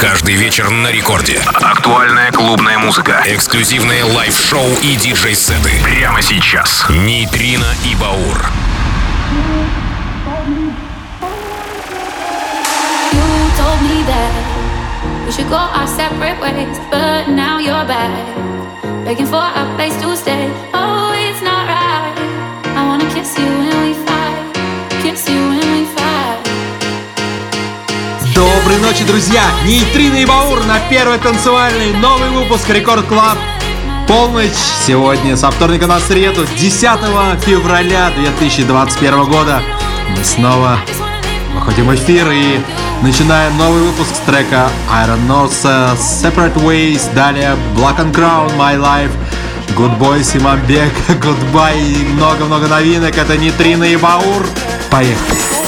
Каждый вечер на рекорде. Актуальная клубная музыка. Эксклюзивные лайв-шоу и диджей-сеты. Прямо сейчас. Нейтрино и Баур. We should go our separate ways, but now you're back, begging for a place to stay. Oh, it's not right. I wanna kiss you when we fight, kiss you Доброй ночи, друзья! Нейтрино и Баур на первый танцевальный новый выпуск Рекорд Клаб. Полночь сегодня со вторника на среду, 10 февраля 2021 года. Мы снова выходим в эфир и начинаем новый выпуск с трека Iron Nose Separate Ways, далее Black and Crown, My Life, Good Boy, Симамбек, Goodbye и много-много новинок. Это Нейтрино и Баур. Поехали!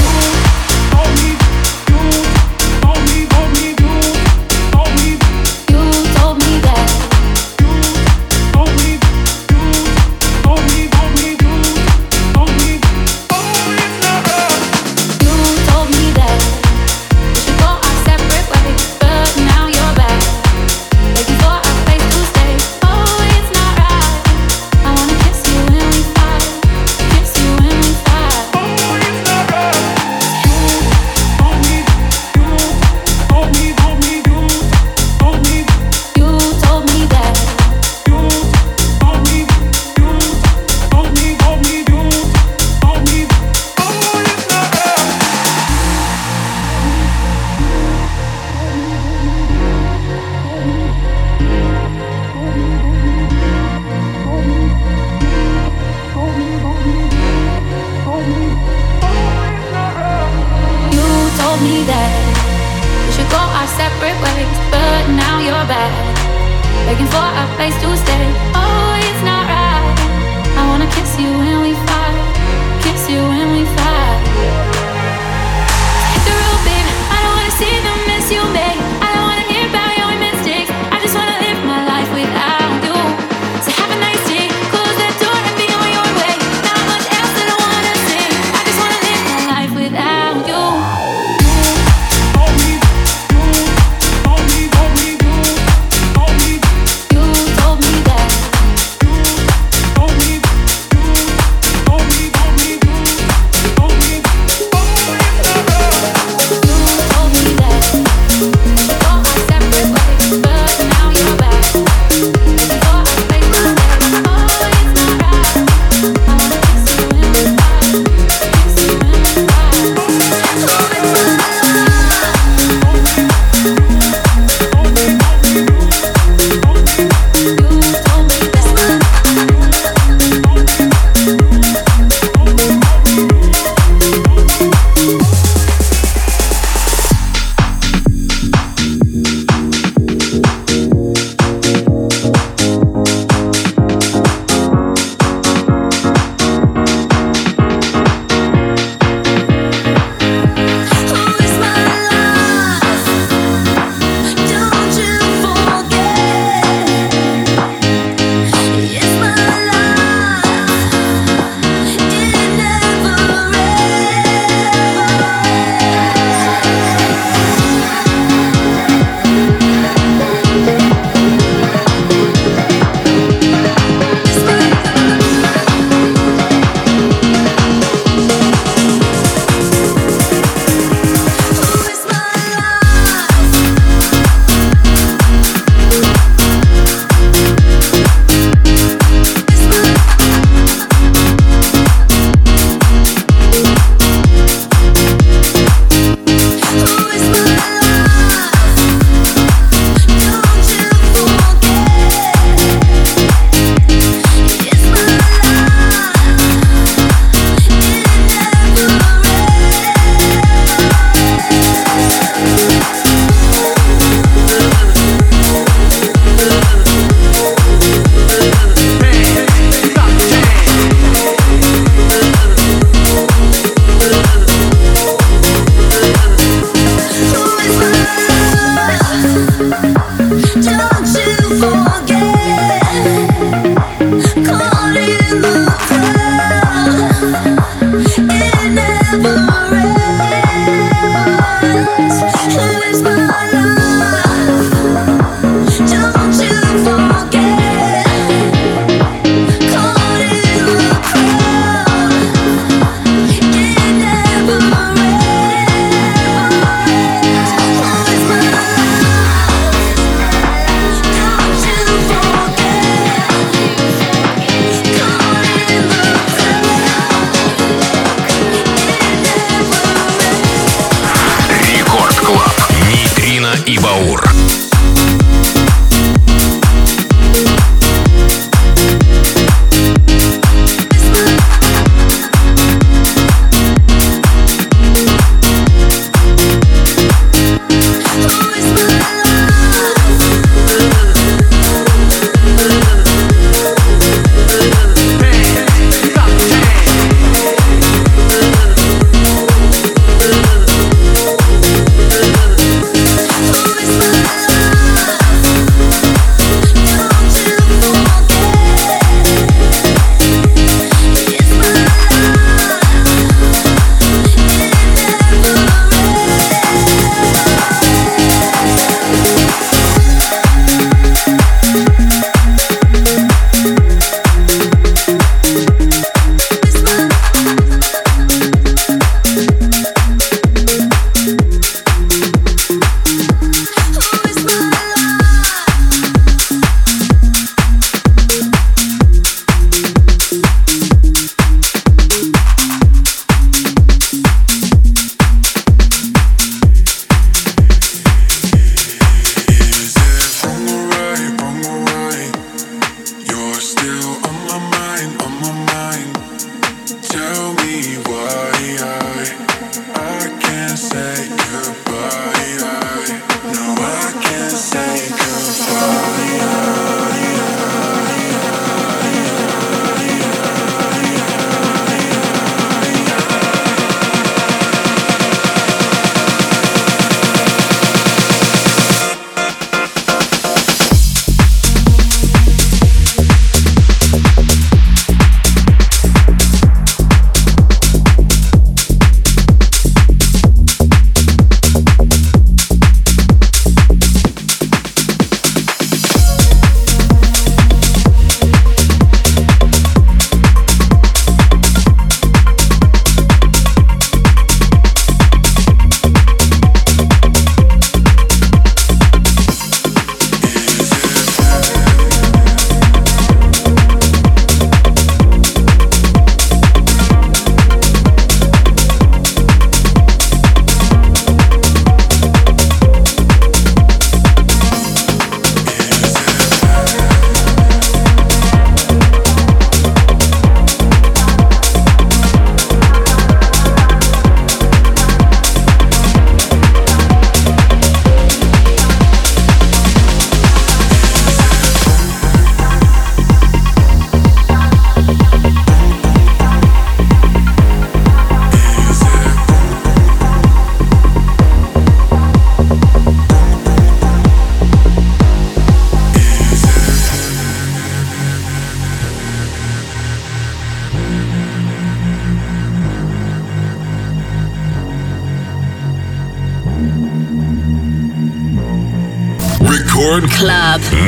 Now you're back, begging for a place to stay. Oh, it's not right. I wanna kiss you when we fight,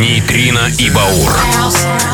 Нейтрино и Баур.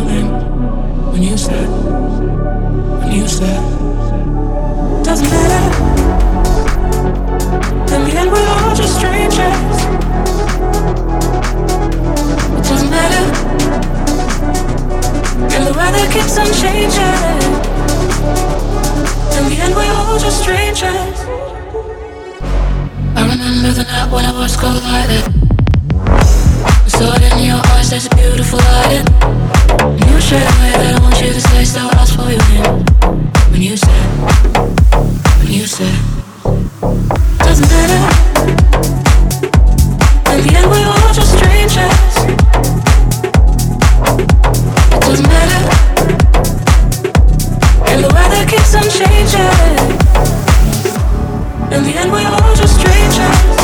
when you said, when you said, doesn't matter. In the end, we're all just strangers. It doesn't matter. And the weather keeps on changing. In the end, we're all just strangers. I remember the night when I was cold-hearted thought in your eyes, there's a beautiful light You knew straight away that I want you to stay, so I'll for you in When you said, when you said Doesn't matter. In the end we were just strangers. It doesn't matter. And the weather keeps on changing. In the end we all just strangers.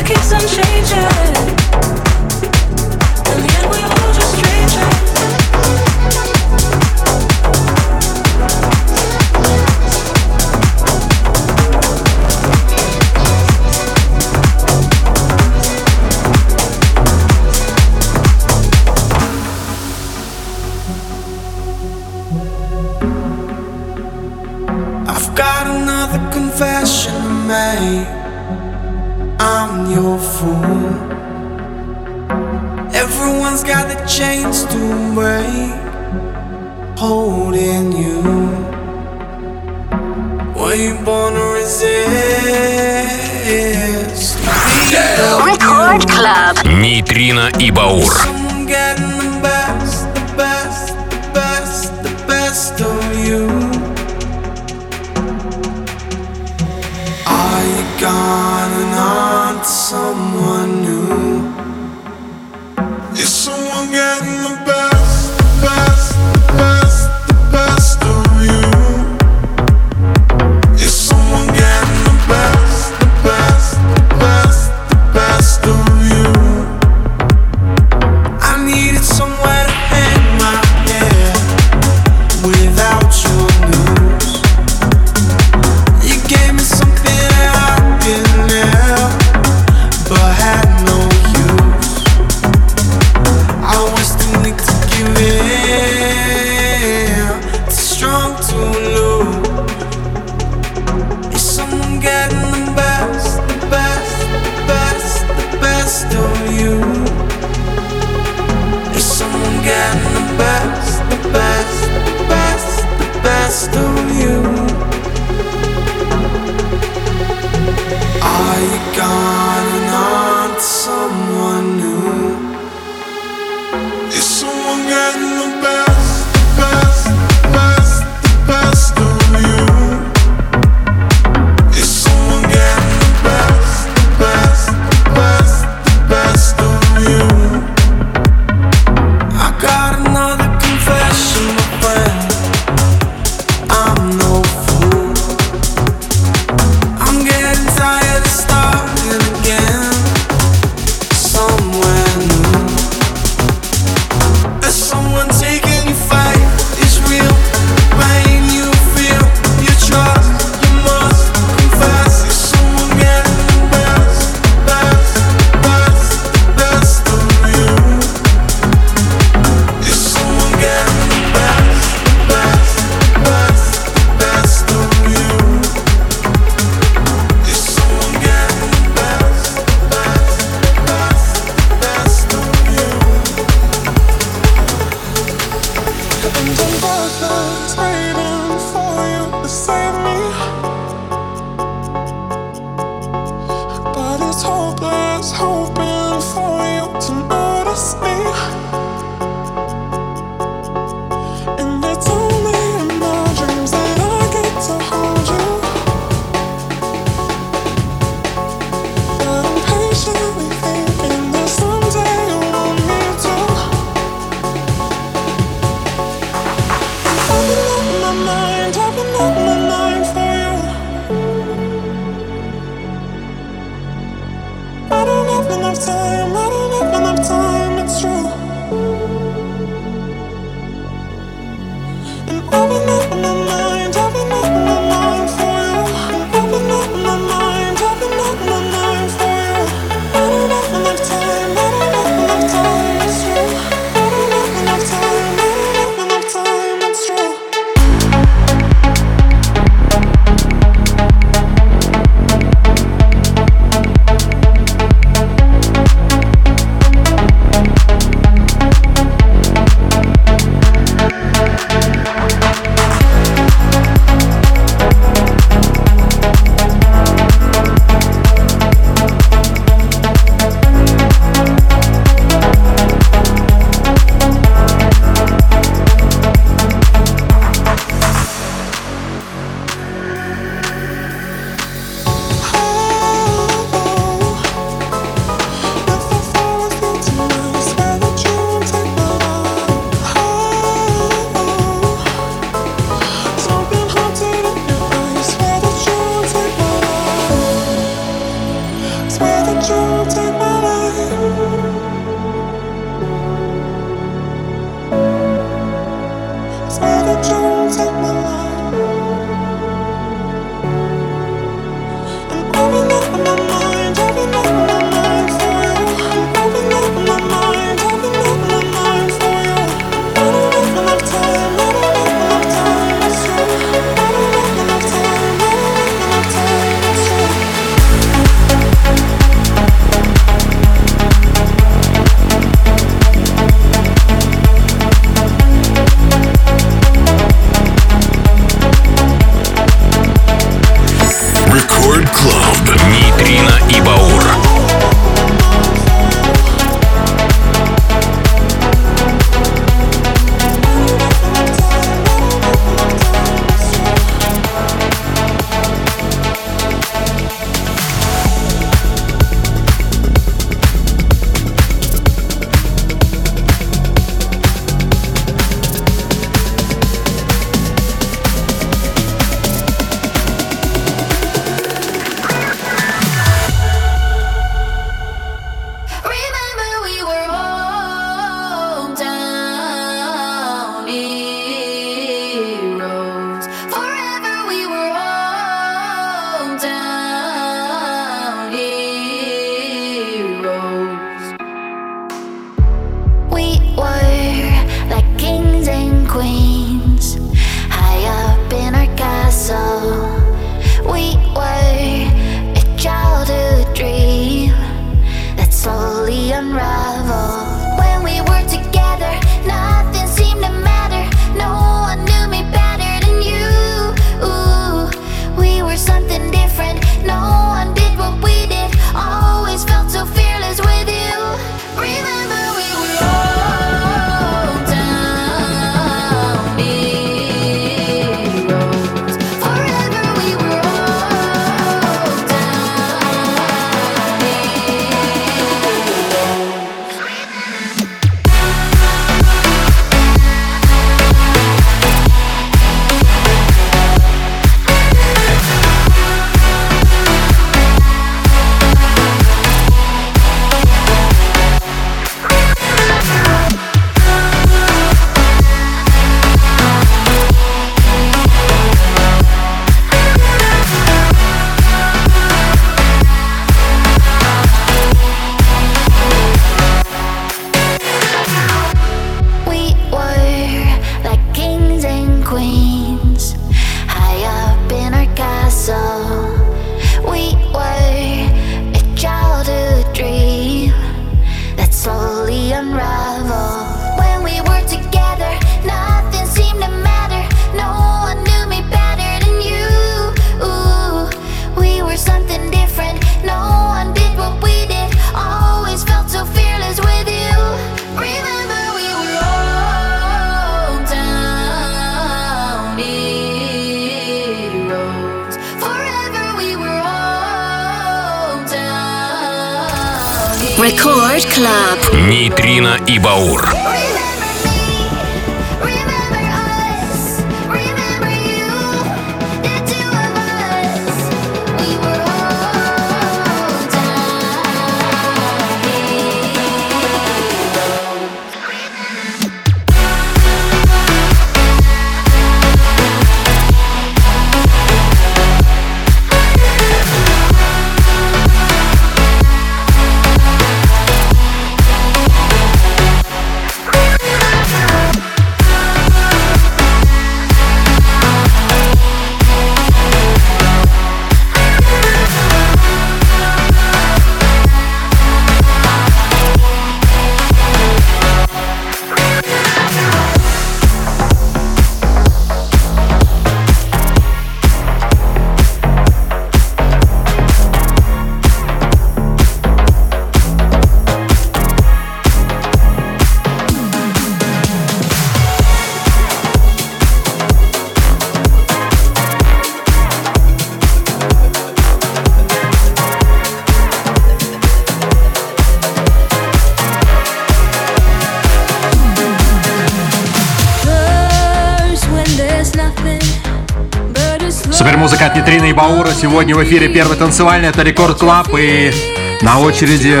Сегодня в эфире первый танцевальный, это Рекорд Клаб. И на очереди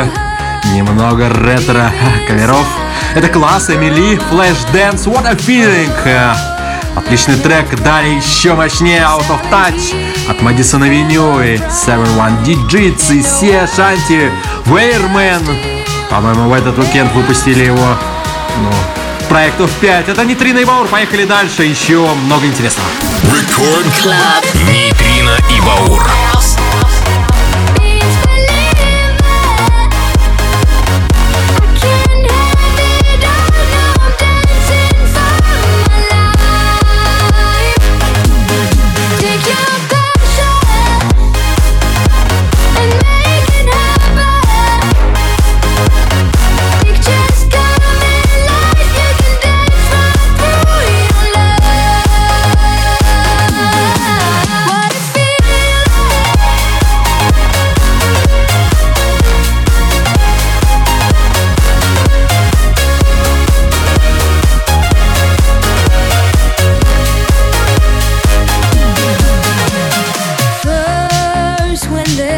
немного ретро-каверов. Это класс, Эмили, Flash Dance, What a Feeling. Отличный трек, далее еще мощнее Out of Touch от Madison Avenue и 71 Digits и Се Шанти Вейрмен. По-моему, в этот уикенд выпустили его, ну, проектов 5. Это не Трина и Баур, поехали дальше, еще много интересного. Record Club. Лена и Баур.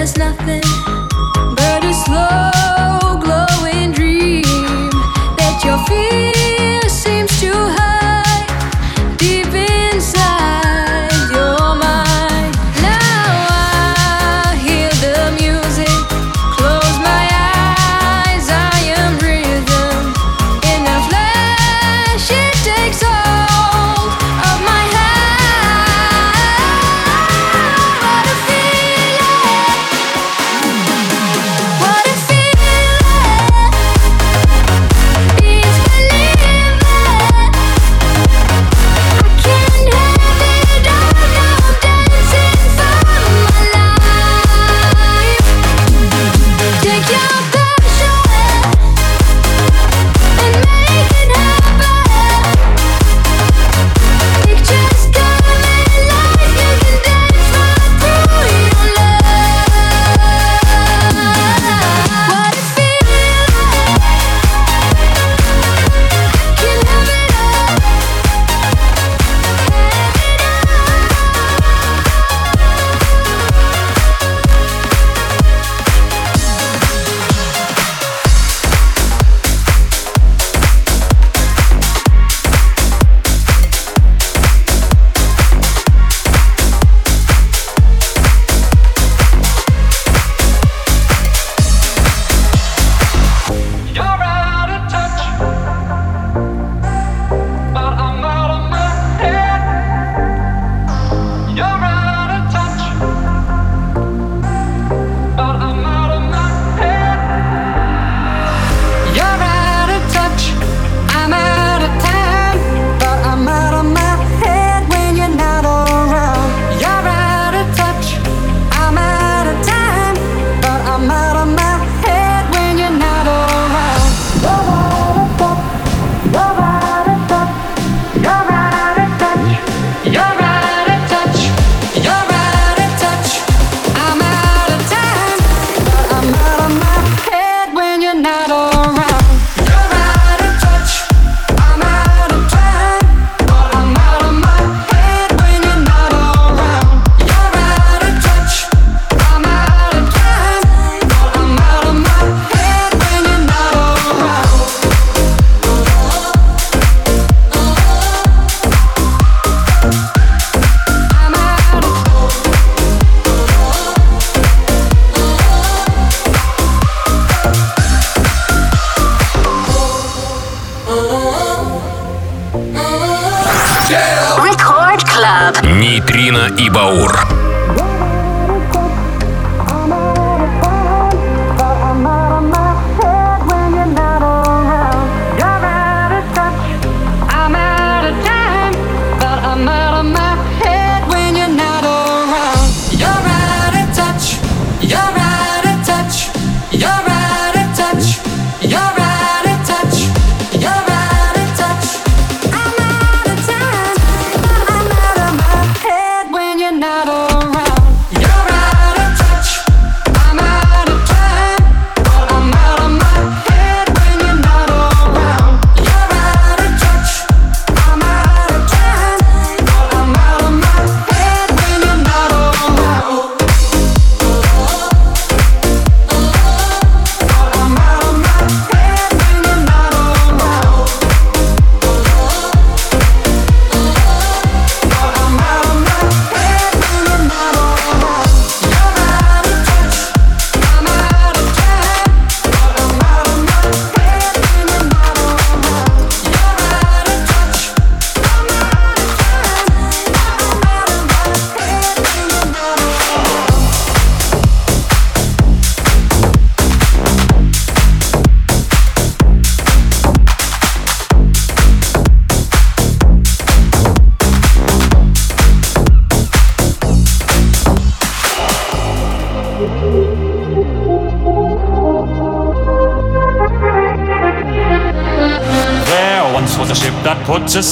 there's nothing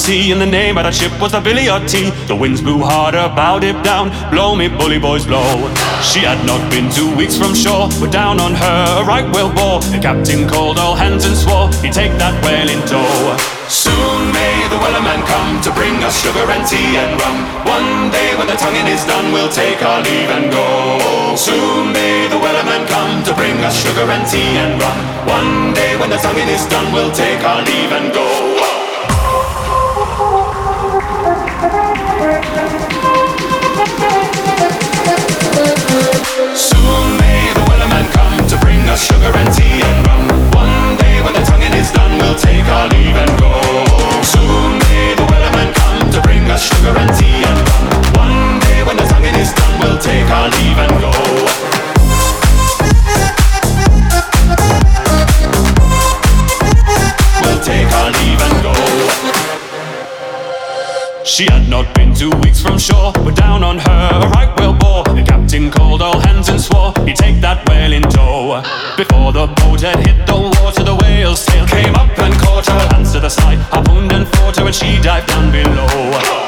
sea, and the name of that ship was the Billy of Tea. The winds blew harder, bowed it down, blow me bully boys blow. She had not been two weeks from shore, but down on her a right whale bore. The captain called all hands and swore he'd take that whale in tow. Soon may the wellerman come to bring us sugar and tea and rum. One day when the tonguing is done, we'll take our leave and go. Soon may the wellerman come to bring us sugar and tea and rum. One day when the tonguing is done, we'll take our leave and go. Sugar and tea and rum. One day when the tonguing is done, we'll take our leave and go. We'll take our leave and go. She had not been two weeks from shore, but down on her a right whale bore. The captain called all hands and swore he'd take that whale in tow. Before the boat had hit the water, the whale's tail came up and caught her. Hands to the side, harpooned and fought her, and she dived down below.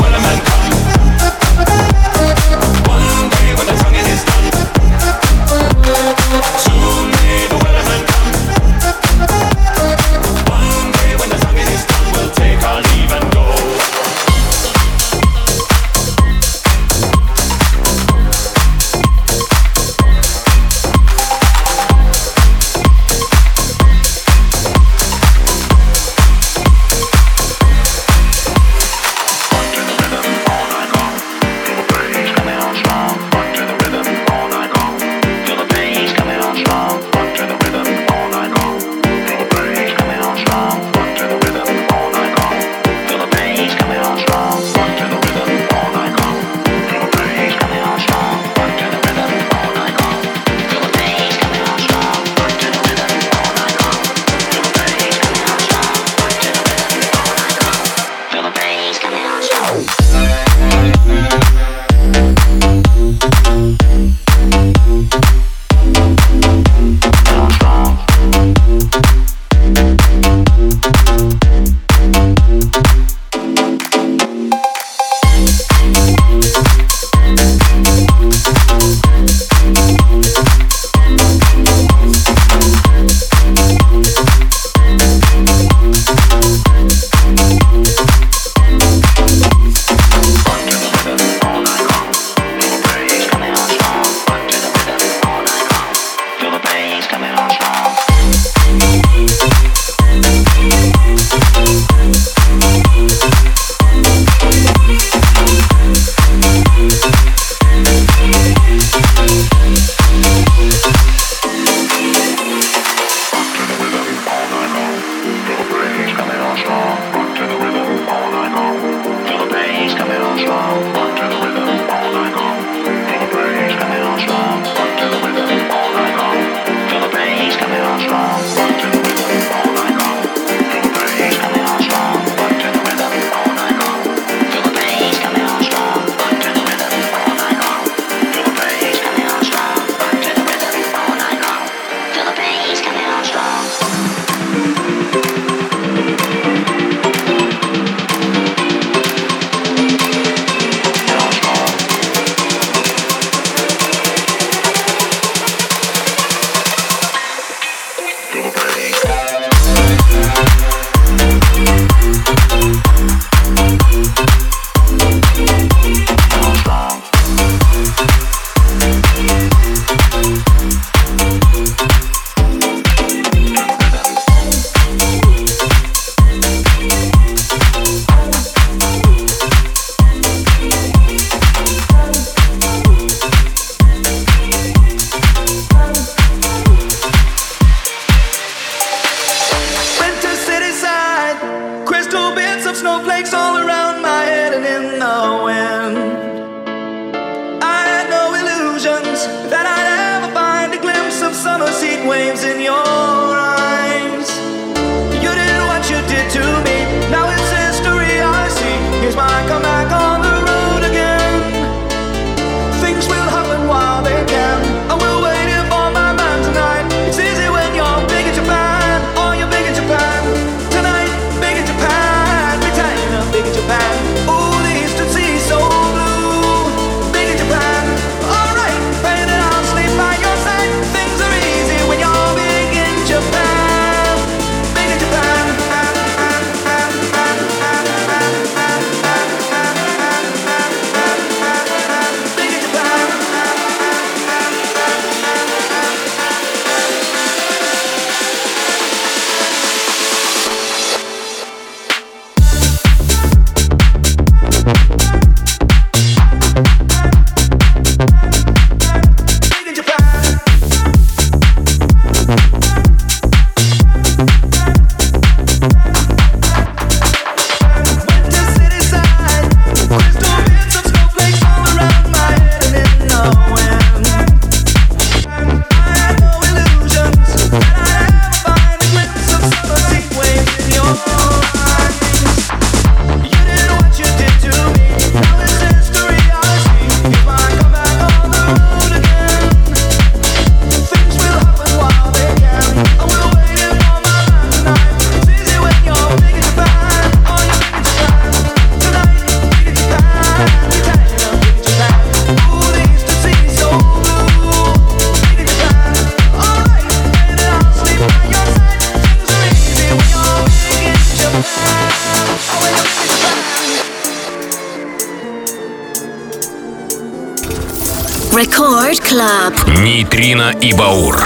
Нейтрино и Баур.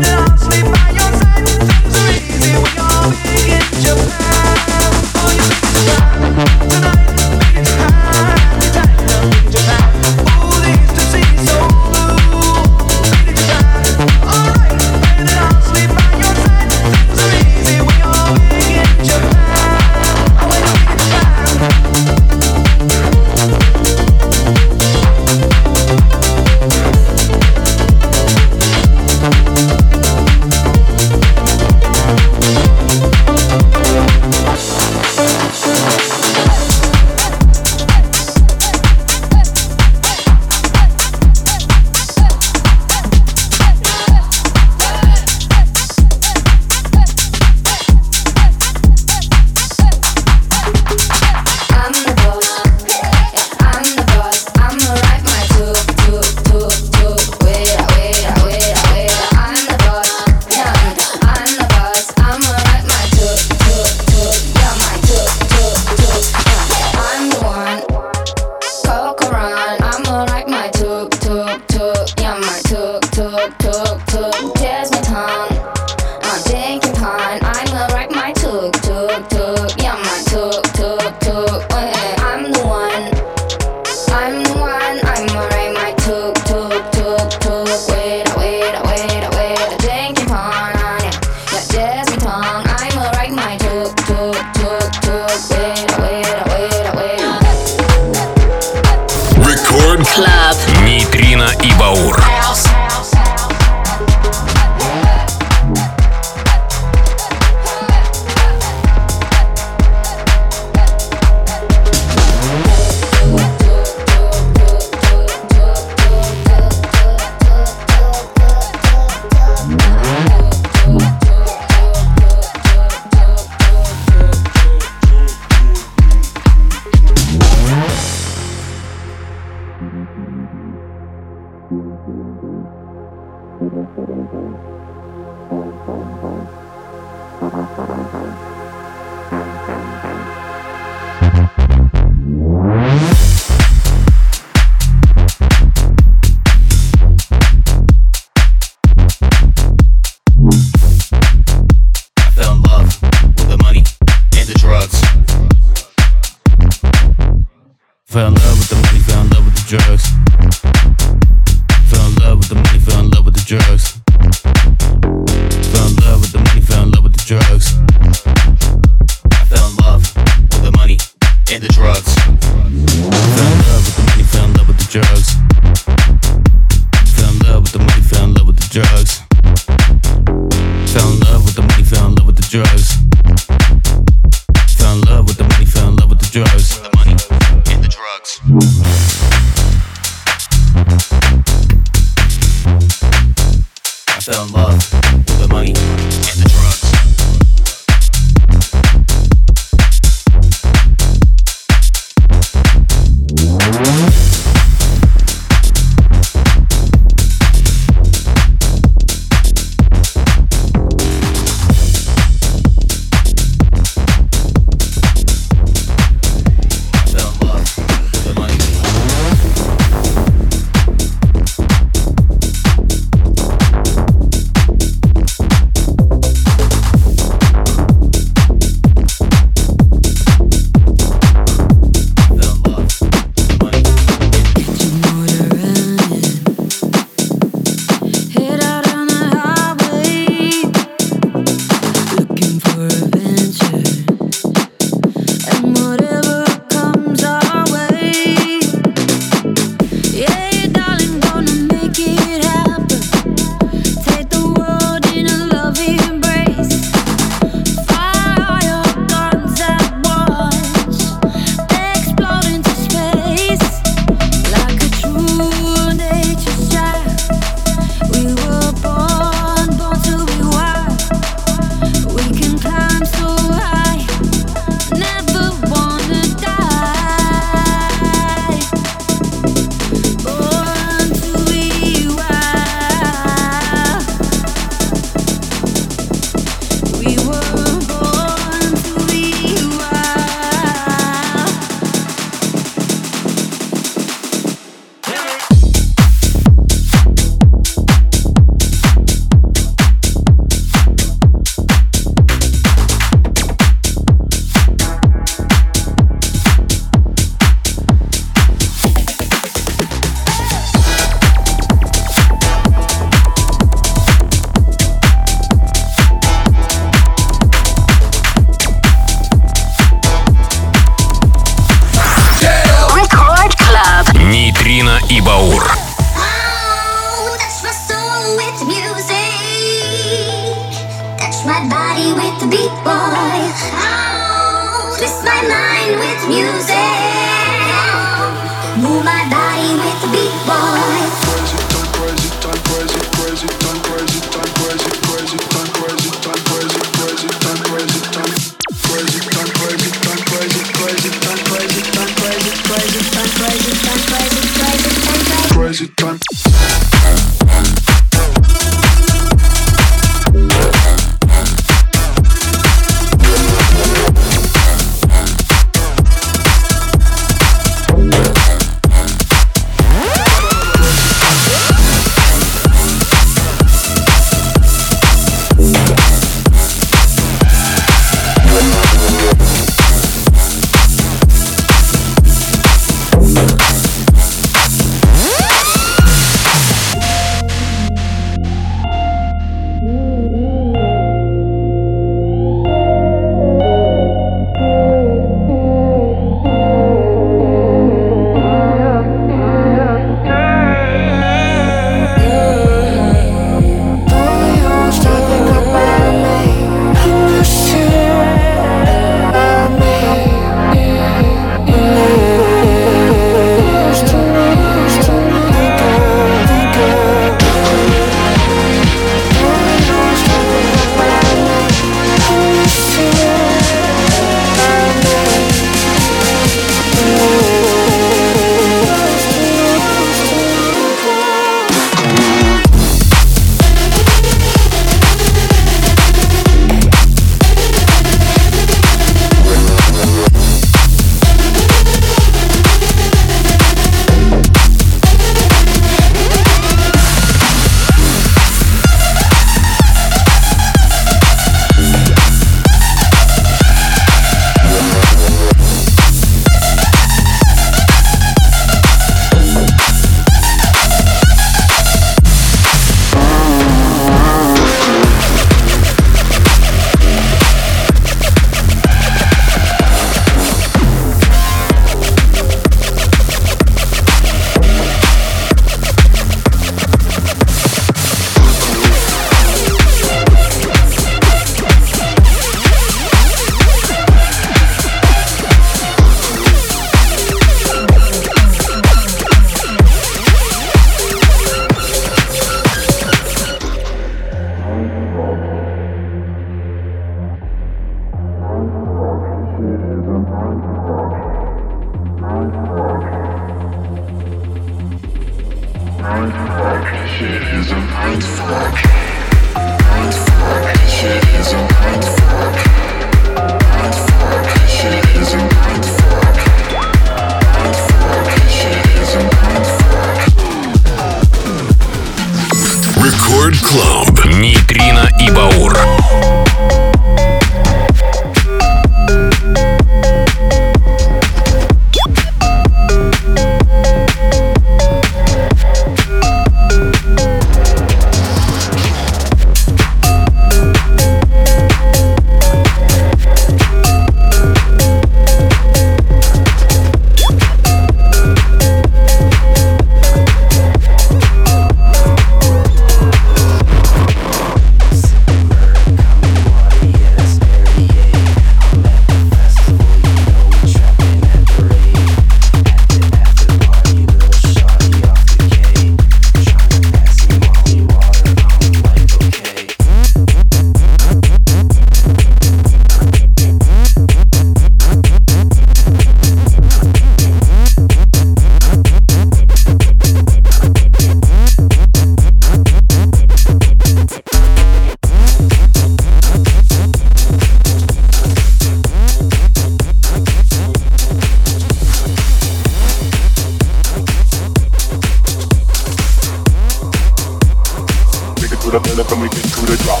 The middle and we get to the drop.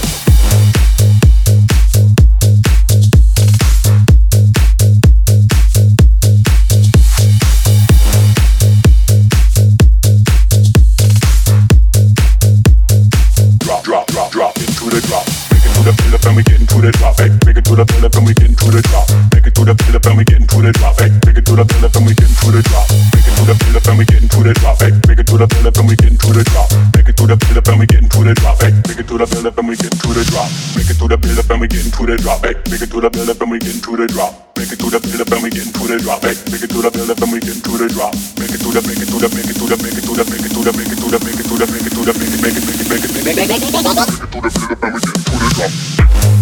Drop. Make it to the middle and we get into the drop. Make it to the middle and we get into the drop. Make it to the middle and we get into the drop. Hey, make it to the middle and we get into the drop. Make it to the middle and we get into the drop. Hey, make it to the middle and we get into the drop. Make it to the middle and we get into the drop. Hey, make it to the middle and we get into the drop. Make it to the middle and we get into the drop. Hey, make it to the middle and we get into the drop. Make it to the middle and we get into the drop. Hey, make it to the middle and we get into the drop. Make it to the make it to the make it to the make it to the make it to the make it to the make it to the make it to the make it make it make it make it make it make it make it to the middle and we get into the drop. Drop,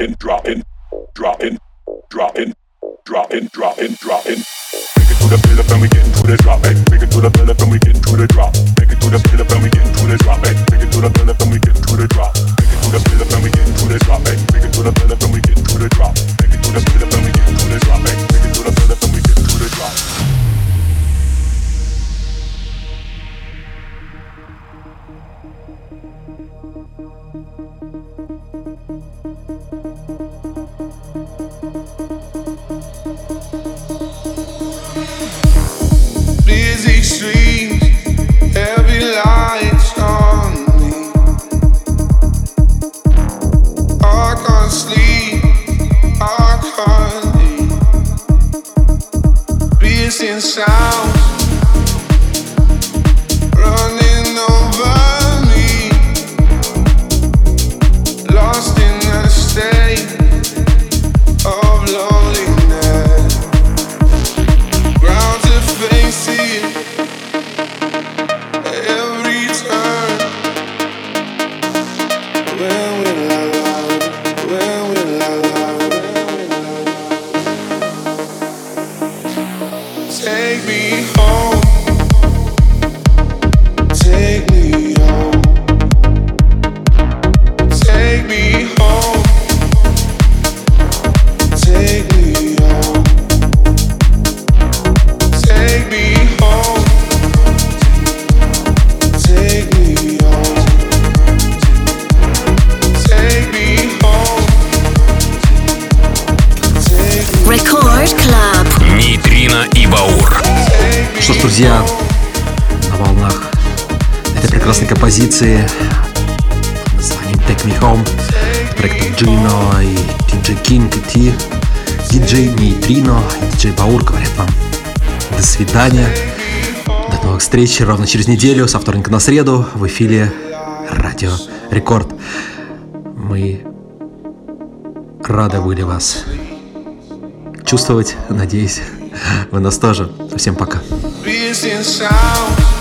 in, drop in, drop in, drop in. Make it to the middle eh? and we get into the drop. Make it to the middle eh? and we get into the drop. Make it to the middle eh? and we get into the drop. Make it to the middle and we get into the drop. Make it to the middle and we get into the drop. Make it to the middle and we get into the drop. Make it to the middle and we get into the drop. Make it to the middle and we get into the drop. свидания. До новых встреч ровно через неделю, со вторника на среду, в эфире Радио Рекорд. Мы рады были вас чувствовать. Надеюсь, вы нас тоже. Всем пока. Business out.